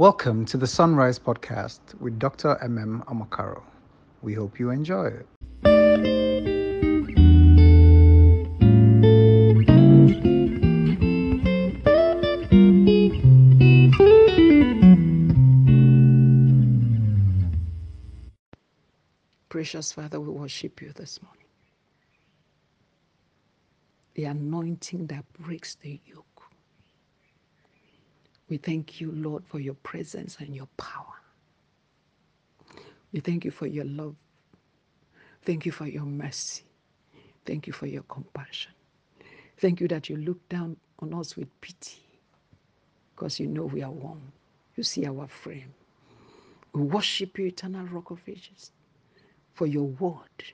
Welcome to the Sunrise Podcast with Dr. MM Amakaro. We hope you enjoy it. Precious Father, we worship you this morning. The anointing that breaks the yoke. We thank you, Lord, for your presence and your power. We thank you for your love. Thank you for your mercy. Thank you for your compassion. Thank you that you look down on us with pity because you know we are one. You see our frame. We worship you, eternal rock of ages, for your word,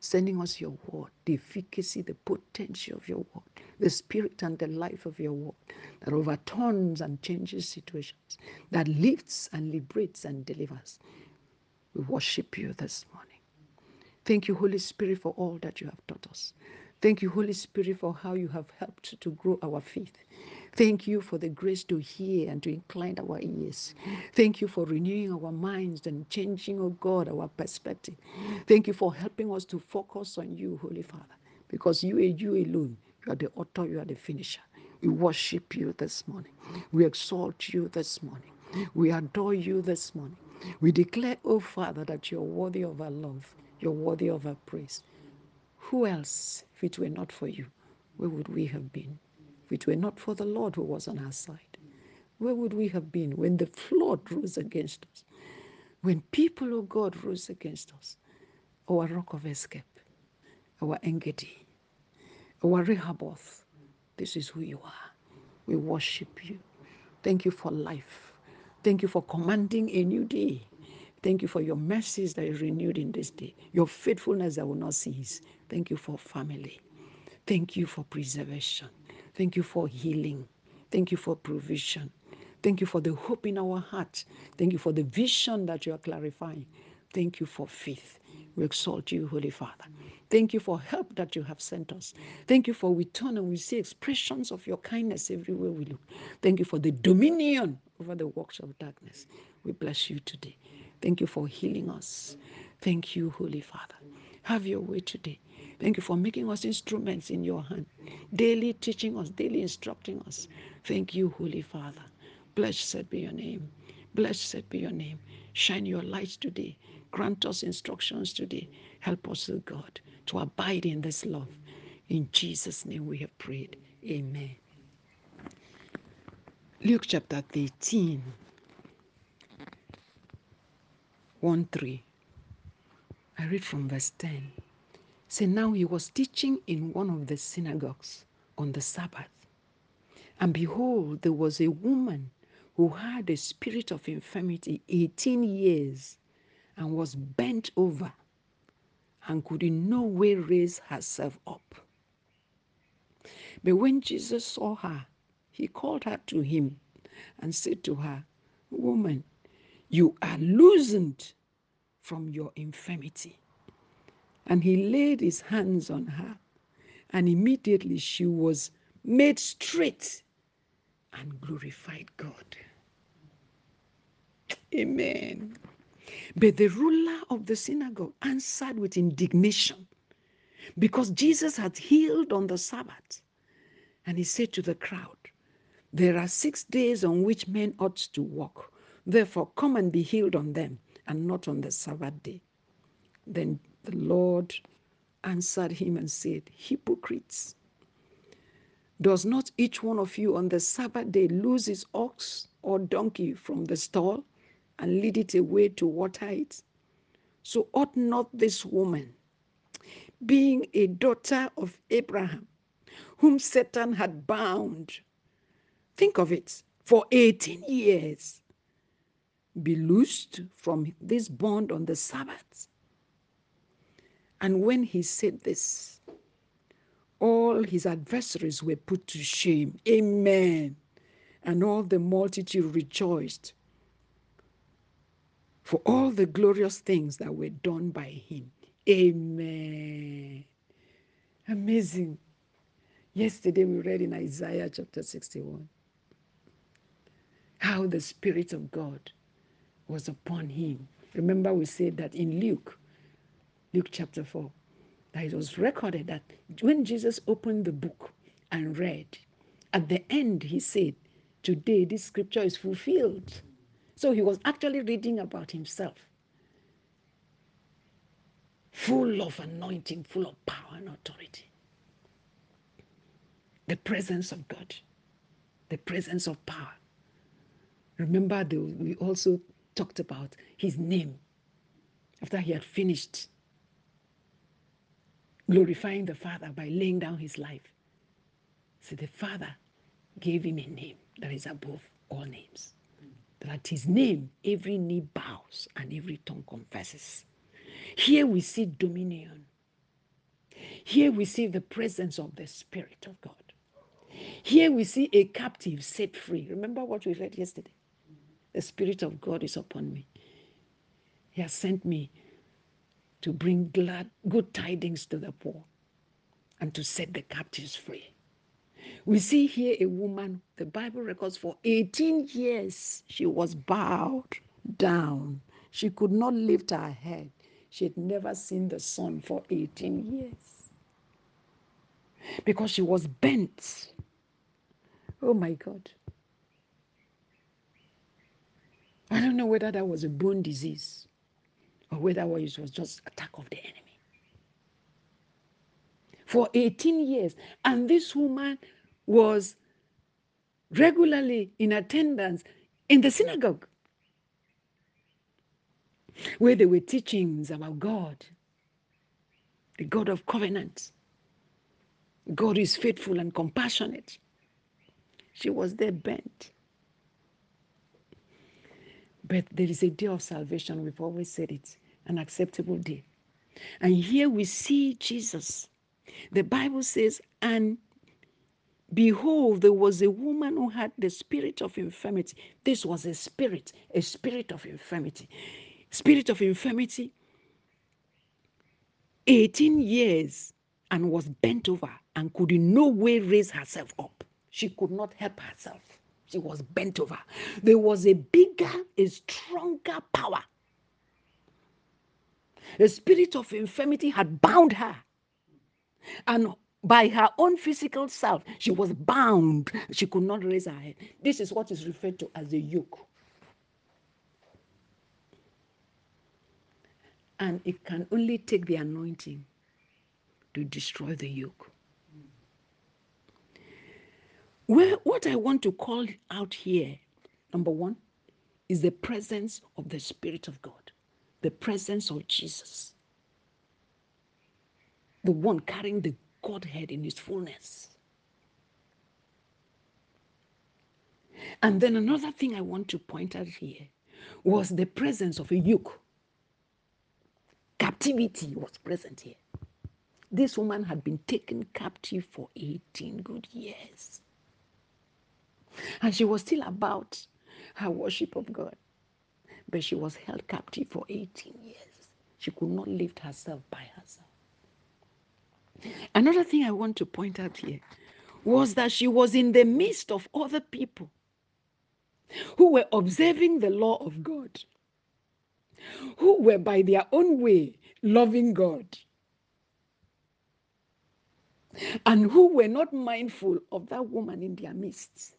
sending us your word, the efficacy, the potential of your word, the spirit and the life of your word that overturns and changes situations, that lifts and liberates and delivers. We worship you this morning. Thank you, Holy Spirit, for all that you have taught us. Thank you, Holy Spirit, for how you have helped to grow our faith. Thank you for the grace to hear and to incline our ears. Thank you for renewing our minds and changing, oh God, our perspective. Thank you for helping us to focus on you, Holy Father, because you are you alone. You are the author, you are the finisher. We worship you this morning. We exalt you this morning. We adore you this morning. We declare, oh Father, that you're worthy of our love, you're worthy of our praise. Who else, if it were not for you, where would we have been? If it were not for the Lord who was on our side, where would we have been when the flood rose against us? When people, oh God, rose against us? Our rock of escape, our Engedi, our Rehoboth. This is who you are. We worship you. Thank you for life. Thank you for commanding a new day. Thank you for your mercies that is renewed in this day, your faithfulness that will not cease. Thank you for family. Thank you for preservation. Thank you for healing. Thank you for provision. Thank you for the hope in our heart. Thank you for the vision that you are clarifying. Thank you for faith. We exalt you, Holy Father. Thank you for help that you have sent us. Thank you for we turn and we see expressions of your kindness everywhere we look. Thank you for the dominion over the works of darkness. We bless you today. Thank you for healing us. Thank you, Holy Father. Have your way today. Thank you for making us instruments in your hand, daily teaching us, daily instructing us. Thank you, Holy Father. Blessed be your name. Blessed be your name. Shine your light today. Grant us instructions today. Help us, O God, to abide in this love. In Jesus' name we have prayed. Amen. Luke chapter 13, 1 3. I read from verse 10. Say, now he was teaching in one of the synagogues on the Sabbath. And behold, there was a woman who had a spirit of infirmity 18 years and was bent over and could in no way raise herself up. But when Jesus saw her, he called her to him and said to her, Woman, you are loosened from your infirmity. And he laid his hands on her, and immediately she was made straight and glorified God. Amen. But the ruler of the synagogue answered with indignation because Jesus had healed on the Sabbath. And he said to the crowd, There are six days on which men ought to walk. Therefore, come and be healed on them, and not on the Sabbath day. Then the Lord answered him and said, Hypocrites, does not each one of you on the Sabbath day lose his ox or donkey from the stall and lead it away to water it? So ought not this woman, being a daughter of Abraham, whom Satan had bound, think of it, for 18 years, be loosed from this bond on the Sabbath? And when he said this, all his adversaries were put to shame. Amen. And all the multitude rejoiced for all the glorious things that were done by him. Amen. Amazing. Yesterday we read in Isaiah chapter 61 how the Spirit of God was upon him. Remember, we said that in Luke, Luke chapter 4, that it was recorded that when Jesus opened the book and read, at the end he said, Today this scripture is fulfilled. So he was actually reading about himself. Full of anointing, full of power and authority. The presence of God, the presence of power. Remember, the, we also talked about his name after he had finished glorifying the Father by laying down his life. See, the Father gave him a name that is above all names. That his name, every knee bows and every tongue confesses. Here we see dominion. Here we see the presence of the Spirit of God. Here we see a captive set free. Remember what we read yesterday? The Spirit of God is upon me. He has sent me to bring glad, good tidings to the poor and to set the captives free. We see here a woman, the Bible records for 18 years she was bowed down. She could not lift her head. She had never seen the sun for 18 years because she was bent. Oh my God. I don't know whether that was a bone disease or whether it was just attack of the enemy. For 18 years. And this woman was regularly in attendance in the synagogue where there were teachings about God, the God of covenants. God is faithful and compassionate. She was there bent. But there is a day of salvation. We've always said it, an acceptable day. And here we see Jesus. The Bible says, and behold, there was a woman who had the spirit of infirmity. This was a spirit, a spirit of infirmity. Spirit of infirmity, 18 years, and was bent over and could in no way raise herself up. She could not help herself. She was bent over. There was a bigger, a stronger power. The spirit of infirmity had bound her. And by her own physical self, she was bound. She could not raise her head. This is what is referred to as a yoke. And it can only take the anointing to destroy the yoke. Well, what I want to call out here, number one, is the presence of the Spirit of God, the presence of Jesus, the one carrying the Godhead in his fullness. And then another thing I want to point out here was the presence of a yoke. Captivity was present here. This woman had been taken captive for 18 good years. And she was still about her worship of God. But she was held captive for 18 years. She could not lift herself by herself. Another thing I want to point out here was that she was in the midst of other people who were observing the law of God, who were by their own way loving God, and who were not mindful of that woman in their midst.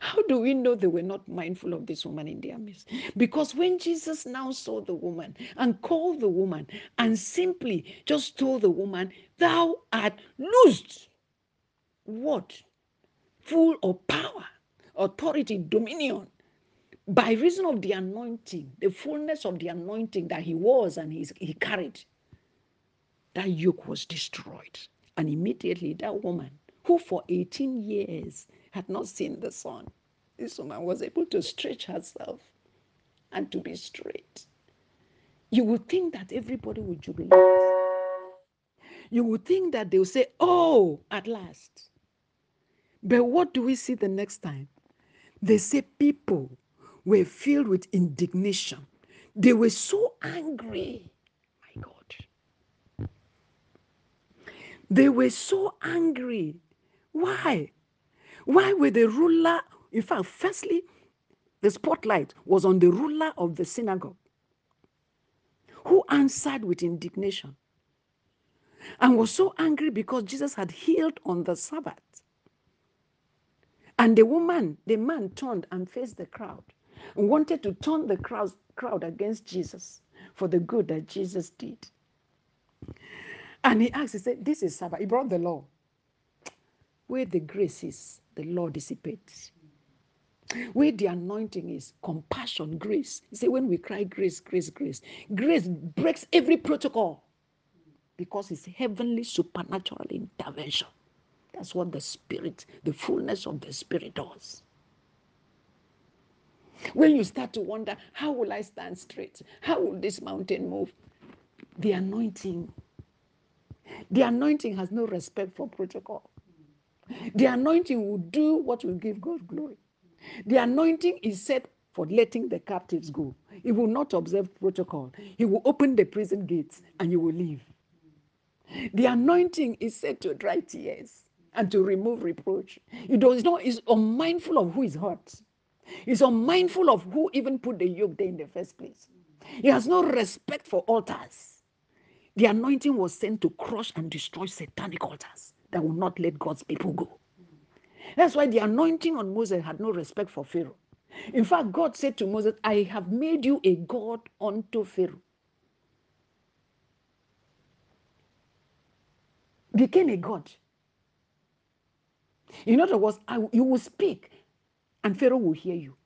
How do we know they were not mindful of this woman in their midst? Because when Jesus now saw the woman and called the woman and simply just told the woman, Thou art loosed. What? Full of power, authority, dominion. By reason of the anointing, the fullness of the anointing that he was and he carried, that yoke was destroyed. And immediately that woman, who for 18 years had not seen the sun. This woman was able to stretch herself and to be straight. You would think that everybody would jubilate. You would think that they would say, Oh, at last. But what do we see the next time? They say people were filled with indignation. They were so angry. My God. They were so angry. Why? Why were the ruler In fact, firstly, the spotlight was on the ruler of the synagogue who answered with indignation and was so angry because Jesus had healed on the Sabbath. And the woman, the man turned and faced the crowd and wanted to turn the crowd, crowd against Jesus for the good that Jesus did. And he asked, he said, This is Sabbath. He brought the law. Where the grace is, the law dissipates. Where the anointing is, compassion, grace. You see, when we cry grace, grace, grace, grace breaks every protocol because it's heavenly supernatural intervention. That's what the Spirit, the fullness of the Spirit does. When you start to wonder, how will I stand straight? How will this mountain move? The anointing. The anointing has no respect for protocol. The anointing will do what will give God glory. The anointing is set for letting the captives go. He will not observe protocol. He will open the prison gates and you will leave. The anointing is set to dry tears and to remove reproach. He does not is unmindful of who is hurt. He's unmindful of who even put the yoke there in the first place. He has no respect for altars. The anointing was sent to crush and destroy satanic altars that will not let God's people go. That's why the anointing on Moses had no respect for Pharaoh. In fact, God said to Moses, I have made you a God unto Pharaoh. Became a God. In other words, I, you will speak and Pharaoh will hear you.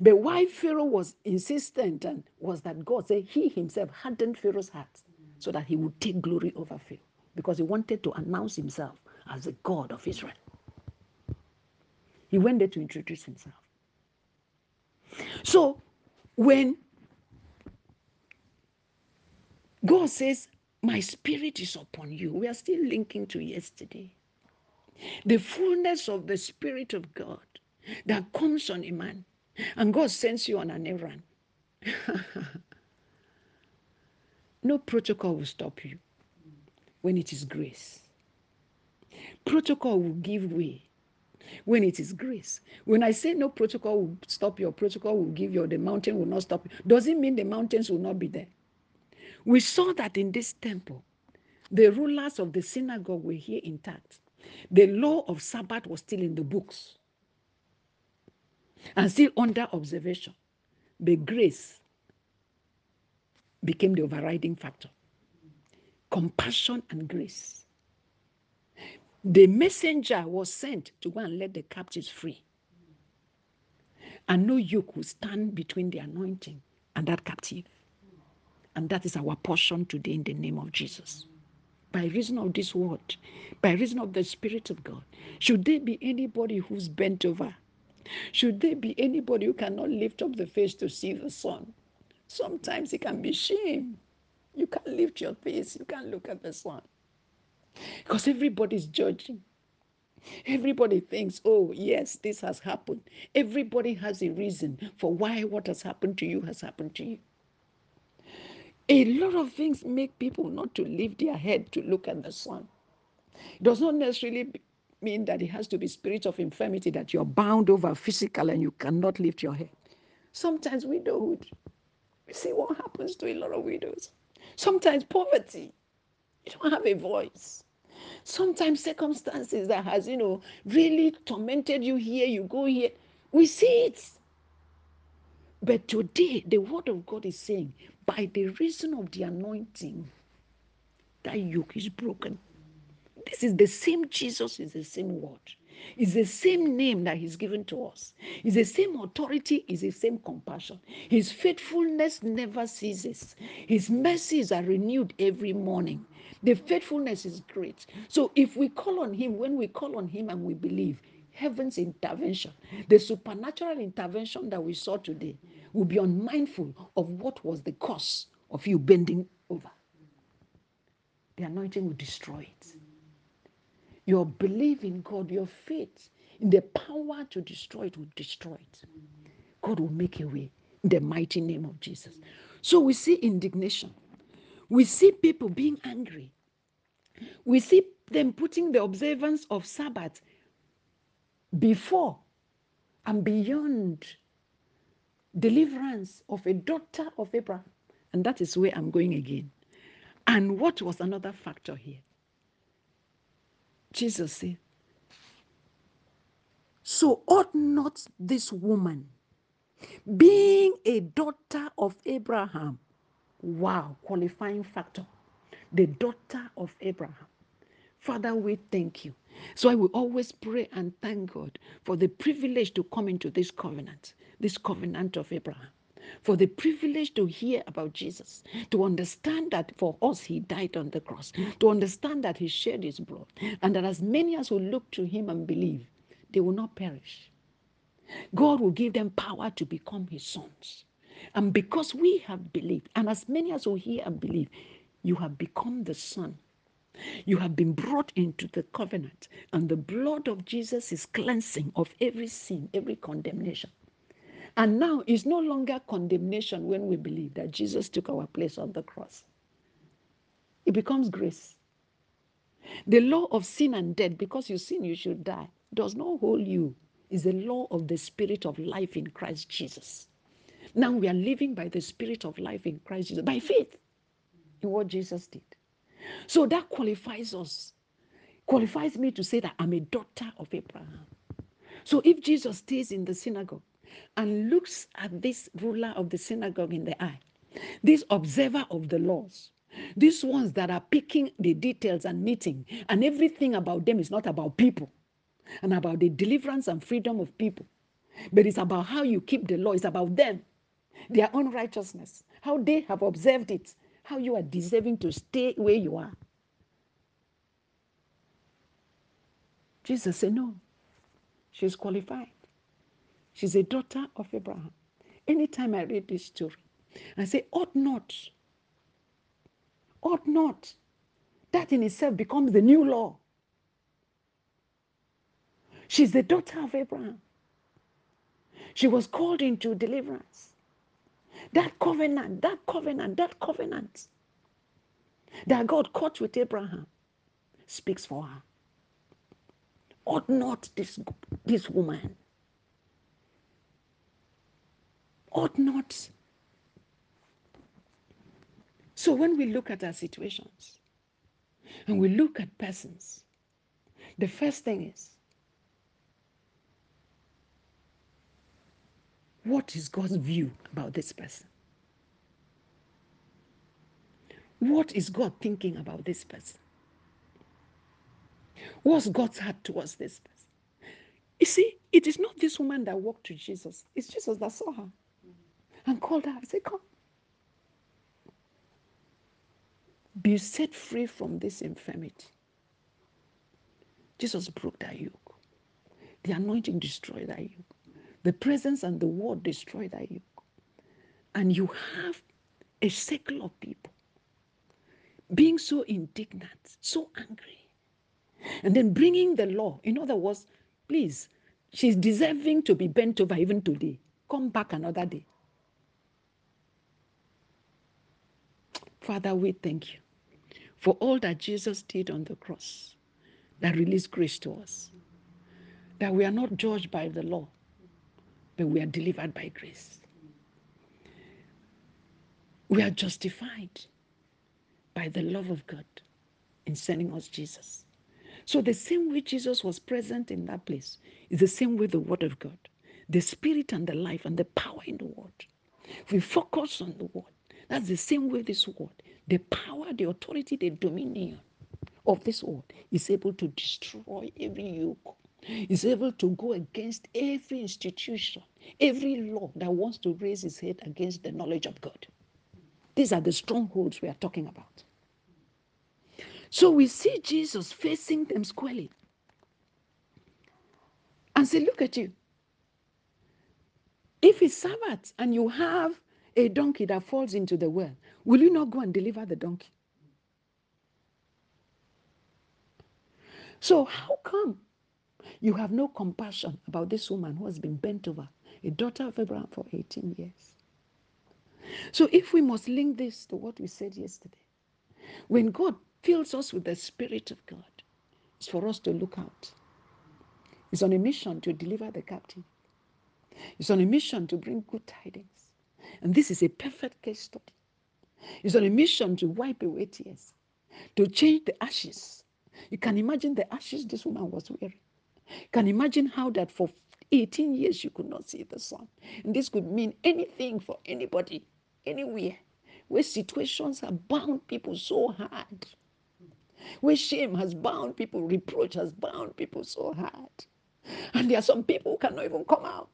But why Pharaoh was insistent and was that God said he himself hardened Pharaoh's heart so that he would take glory over Pharaoh because he wanted to announce himself as the God of Israel. He went there to introduce himself. So when God says, My spirit is upon you, we are still linking to yesterday. The fullness of the Spirit of God that comes on a man, and God sends you on an errand. no protocol will stop you when it is grace. Protocol will give way when it is grace. When I say no protocol will stop your protocol will give you, the mountain will not stop you, does it mean the mountains will not be there? We saw that in this temple, the rulers of the synagogue were here intact. The law of Sabbath was still in the books and still under observation. But grace became the overriding factor. Compassion and grace. The messenger was sent to go and let the captives free. And no yoke will stand between the anointing and that captive. And that is our portion today in the name of Jesus. By reason of this word, by reason of the Spirit of God, should there be anybody who's bent over? Should there be anybody who cannot lift up the face to see the sun? Sometimes it can be shame. You can't lift your face, you can't look at the sun. Because everybody's judging. Everybody thinks, oh, yes, this has happened. Everybody has a reason for why what has happened to you has happened to you. A lot of things make people not to lift their head to look at the sun. It does not necessarily mean that it has to be spirit of infirmity that you're bound over physical and you cannot lift your head. Sometimes widowhood. See what happens to a lot of widows. Sometimes poverty. You don't have a voice. Sometimes circumstances that has, you know, really tormented you here, you go here. We see it. But today, the word of God is saying, by the reason of the anointing, that yoke is broken. This is the same Jesus, is the same word. It's the same name that He's given to us. It's the same authority, it's the same compassion. His faithfulness never ceases. His mercies are renewed every morning. The faithfulness is great. So if we call on Him, when we call on Him and we believe, heaven's intervention, the supernatural intervention that we saw today, will be unmindful of what was the cause of you bending over. The anointing will destroy it. Your belief in God, your faith in the power to destroy it will destroy it. God will make a way in the mighty name of Jesus. So we see indignation. We see people being angry. We see them putting the observance of Sabbath before and beyond deliverance of a daughter of Abraham. And that is where I'm going again. And what was another factor here? Jesus said, So ought not this woman, being a daughter of Abraham, wow, qualifying factor, the daughter of Abraham. Father, we thank you. So I will always pray and thank God for the privilege to come into this covenant, this covenant of Abraham for the privilege to hear about Jesus, to understand that for us he died on the cross, to understand that he shed his blood, and that as many as will look to him and believe, they will not perish. God will give them power to become his sons. And because we have believed, and as many as will hear and believe, you have become the son. You have been brought into the covenant, and the blood of Jesus is cleansing of every sin, every condemnation. And now it's no longer condemnation when we believe that Jesus took our place on the cross. It becomes grace. The law of sin and death, because you sin, you should die, does not hold you. Is the law of the spirit of life in Christ Jesus. Now we are living by the spirit of life in Christ Jesus, by faith in what Jesus did. So that qualifies us, qualifies me to say that I'm a daughter of Abraham. So if Jesus stays in the synagogue, and looks at this ruler of the synagogue in the eye, this observer of the laws, these ones that are picking the details and meeting, and everything about them is not about people and about the deliverance and freedom of people, but it's about how you keep the law, it's about them, their own righteousness, how they have observed it, how you are deserving to stay where you are. Jesus said, No, she's qualified. She's a daughter of Abraham. Anytime I read this story, I say, ought not. Ought not. That in itself becomes the new law. She's the daughter of Abraham. She was called into deliverance. That covenant, that covenant, that covenant that God cut with Abraham speaks for her. Ought not this, this woman ought not. So when we look at our situations and we look at persons, the first thing is what is God's view about this person? What is God thinking about this person? What's God's heart towards this person? You see, it is not this woman that walked to Jesus, it's Jesus that saw her and called her and said, Come. Be set free from this infirmity. Jesus broke that yoke. The anointing destroyed that yoke. The presence and the word destroyed that yoke. And you have a circle of people being so indignant, so angry, and then bringing the law. In other words, please, she's deserving to be bent over even today. Come back another day. Father, we thank you for all that Jesus did on the cross that released grace to us. That we are not judged by the law, but we are delivered by grace. We are justified by the love of God in sending us Jesus. So, the same way Jesus was present in that place is the same way the Word of God, the Spirit and the life and the power in the Word. We focus on the Word, that's the same way this word, the power, the authority, the dominion of this word is able to destroy every yoke, is able to go against every institution, every law that wants to raise its head against the knowledge of God. These are the strongholds we are talking about. So we see Jesus facing them squarely and say, Look at you. If it's Sabbath and you have a donkey that falls into the well, will you not go and deliver the donkey? So, how come you have no compassion about this woman who has been bent over, a daughter of Abraham for 18 years? So, if we must link this to what we said yesterday, when God fills us with the Spirit of God, it's for us to look out. It's on a mission to deliver the captive, It's on a mission to bring good tidings. And this is a perfect case study. It's on a mission to wipe away tears, to change the ashes. You can imagine the ashes this woman was wearing. You can imagine how that for 18 years you could not see the sun. And this could mean anything for anybody, anywhere, where situations have bound people so hard, where shame has bound people, reproach has bound people so hard. And there are some people who cannot even come out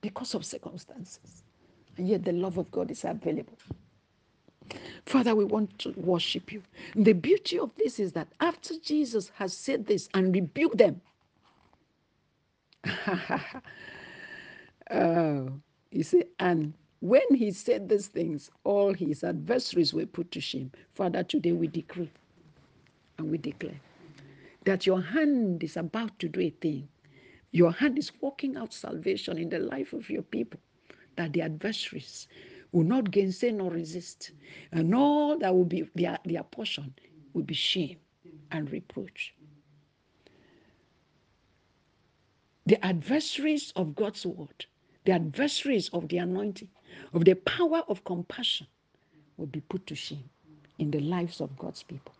because of circumstances. Yet the love of God is available. Father, we want to worship you. The beauty of this is that after Jesus has said this and rebuked them, oh, you see, and when he said these things, all his adversaries were put to shame. Father, today we decree and we declare that your hand is about to do a thing. Your hand is working out salvation in the life of your people, that the adversaries will not gainsay nor resist. And all that will be their, their portion will be shame and reproach. The adversaries of God's word, the adversaries of the anointing, of the power of compassion will be put to shame in the lives of God's people.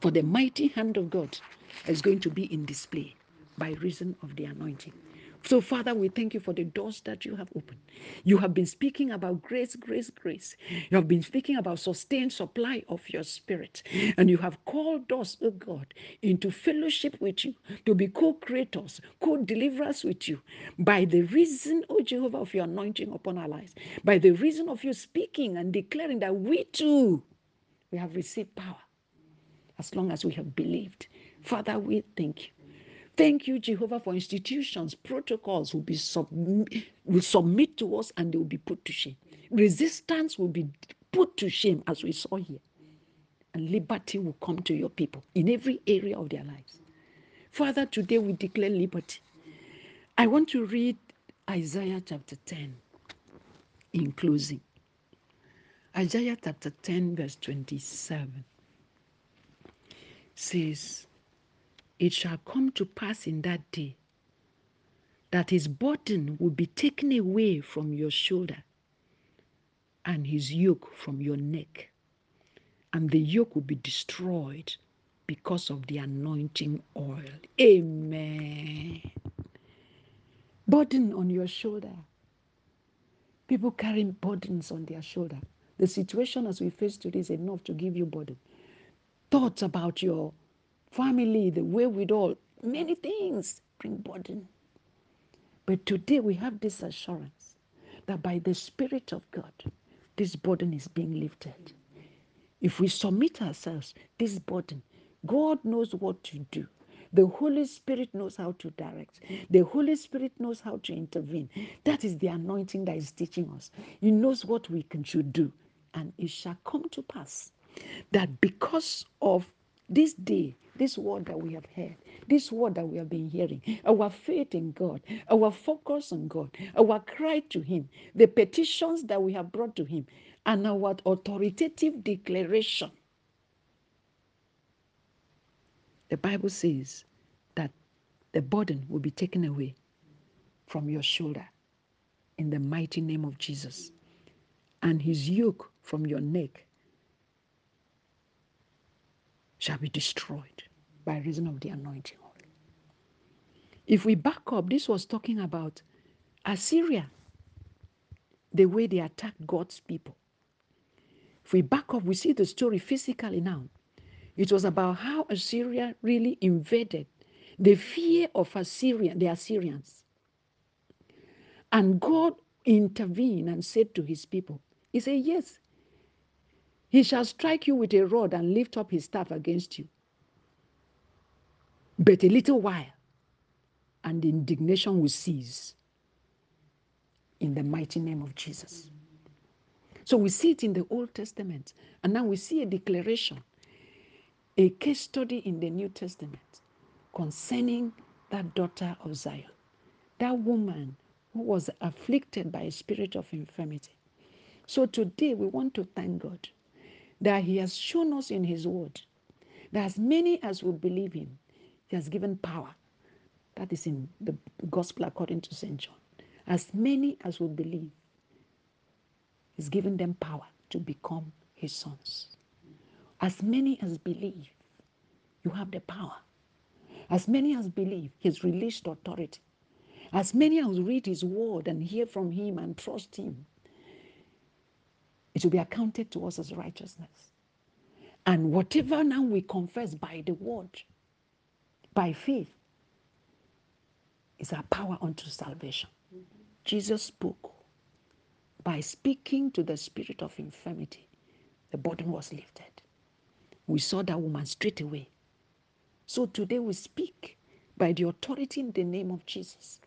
For the mighty hand of God is going to be in display by reason of the anointing. So, Father, we thank you for the doors that you have opened. You have been speaking about grace, grace, grace. You have been speaking about sustained supply of your spirit. And you have called us, oh God, into fellowship with you, to be co creators, co deliverers with you, by the reason, oh Jehovah, of your anointing upon our lives, by the reason of you speaking and declaring that we too, we have received power as long as we have believed. Father, we thank you. Thank you, Jehovah, for institutions, protocols will be sub- will submit to us and they will be put to shame. Resistance will be put to shame, as we saw here. And liberty will come to your people in every area of their lives. Father, today we declare liberty. I want to read Isaiah chapter 10 in closing. Isaiah chapter 10, verse 27 says, it shall come to pass in that day that his burden will be taken away from your shoulder and his yoke from your neck. And the yoke will be destroyed because of the anointing oil. Amen. Burden on your shoulder. People carrying burdens on their shoulder. The situation as we face today is enough to give you burden. Thoughts about your family, the wherewithal, many things bring burden. But today we have this assurance that by the Spirit of God, this burden is being lifted. If we submit ourselves, this burden, God knows what to do. The Holy Spirit knows how to direct. The Holy Spirit knows how to intervene. That is the anointing that is teaching us. He knows what we can should do. And it shall come to pass that because of this day, this word that we have heard, this word that we have been hearing, our faith in God, our focus on God, our cry to Him, the petitions that we have brought to Him, and our authoritative declaration. The Bible says that the burden will be taken away from your shoulder in the mighty name of Jesus, and His yoke from your neck shall be destroyed by reason of the anointing oil. If we back up, this was talking about Assyria, the way they attacked God's people. If we back up, we see the story physically now. It was about how Assyria really invaded the fear of Assyria, the Assyrians. And God intervened and said to his people, He said, Yes, he shall strike you with a rod and lift up his staff against you. But a little while, and the indignation will cease in the mighty name of Jesus. So we see it in the Old Testament, and now we see a declaration, a case study in the New Testament concerning that daughter of Zion, that woman who was afflicted by a spirit of infirmity. So today we want to thank God that He has shown us in His Word that as many as will believe Him, He has given power. That is in the Gospel according to St. John. As many as will believe, He's given them power to become His sons. As many as believe, you have the power. As many as believe, He's released authority. As many as read His word and hear from Him and trust Him, it will be accounted to us as righteousness. And whatever now we confess by the word, by faith, is our power unto salvation. Jesus spoke. By speaking to the spirit of infirmity, the burden was lifted. We saw that woman straight away. So today we speak by the authority in the name of Jesus.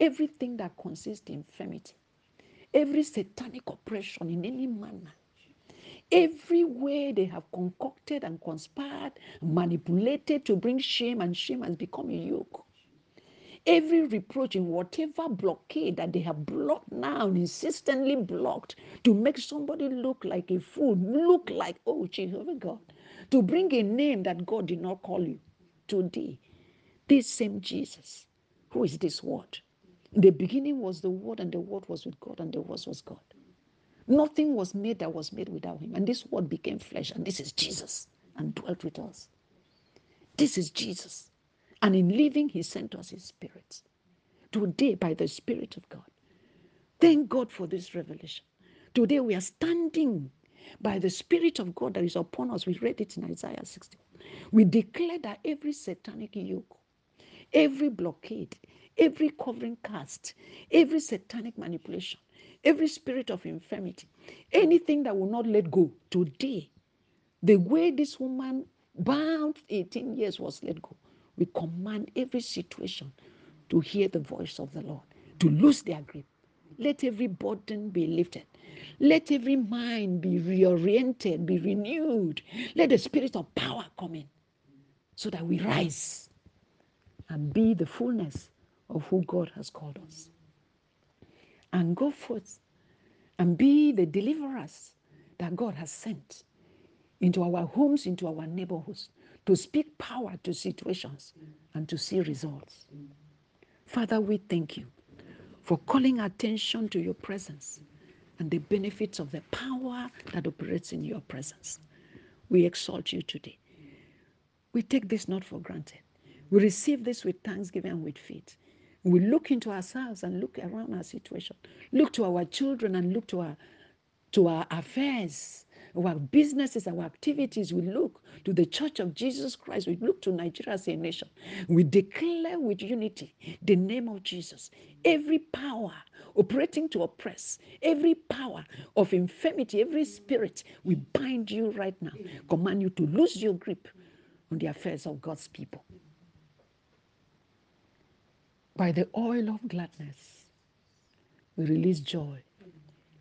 Everything that consists in infirmity, every satanic oppression in any manner, every way they have concocted and conspired, manipulated to bring shame, and shame has become a yoke. Every reproach in whatever blockade that they have blocked now, insistently blocked, to make somebody look like a fool, look like, oh, Jehovah God, to bring a name that God did not call you today. This same Jesus, who is this word? In the beginning was the word, and the word was with God, and the word was God. Nothing was made that was made without him. And this word became flesh, and this is Jesus, and dwelt with us. This is Jesus. And in living, he sent us his spirit. Today, by the Spirit of God. Thank God for this revelation. Today, we are standing by the Spirit of God that is upon us. We read it in Isaiah 60. We declare that every satanic yoke, every blockade, every covering cast, every satanic manipulation, every spirit of infirmity, anything that will not let go today, the way this woman bound 18 years was let go, we command every situation to hear the voice of the Lord, to lose their grip. Let every burden be lifted. Let every mind be reoriented, be renewed. Let the spirit of power come in so that we rise and be the fullness of who God has called us. And go forth and be the deliverers that God has sent into our homes, into our neighborhoods, to speak power to situations and to see results. Father, we thank you for calling attention to your presence and the benefits of the power that operates in your presence. We exalt you today. We take this not for granted. We receive this with thanksgiving and with faith. We look into ourselves and look around our situation. Look to our children and look to our to our affairs, our businesses, our activities. We look to the Church of Jesus Christ. We look to Nigeria as a nation. We declare with unity the name of Jesus. Every power operating to oppress, every power of infirmity, every spirit, we bind you right now. Command you to lose your grip on the affairs of God's people. By the oil of gladness, we release joy,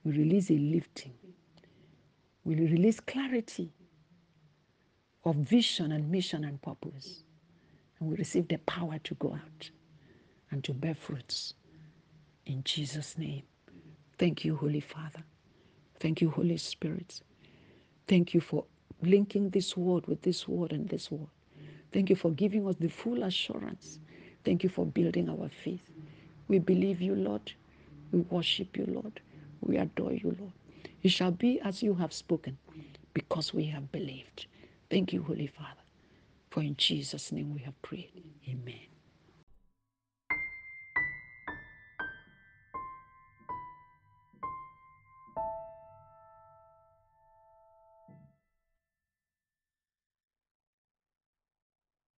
we release a lifting, we release clarity of vision and mission and purpose. And we receive the power to go out and to bear fruits. In Jesus' name. Thank you, Holy Father. Thank you, Holy Spirit. Thank you for linking this word with this word and this word. Thank you for giving us the full assurance. Thank you for building our faith. We believe you, Lord. We worship you, Lord. We adore you, Lord. It shall be as you have spoken because we have believed. Thank you, Holy Father. For in Jesus' name we have prayed. Amen.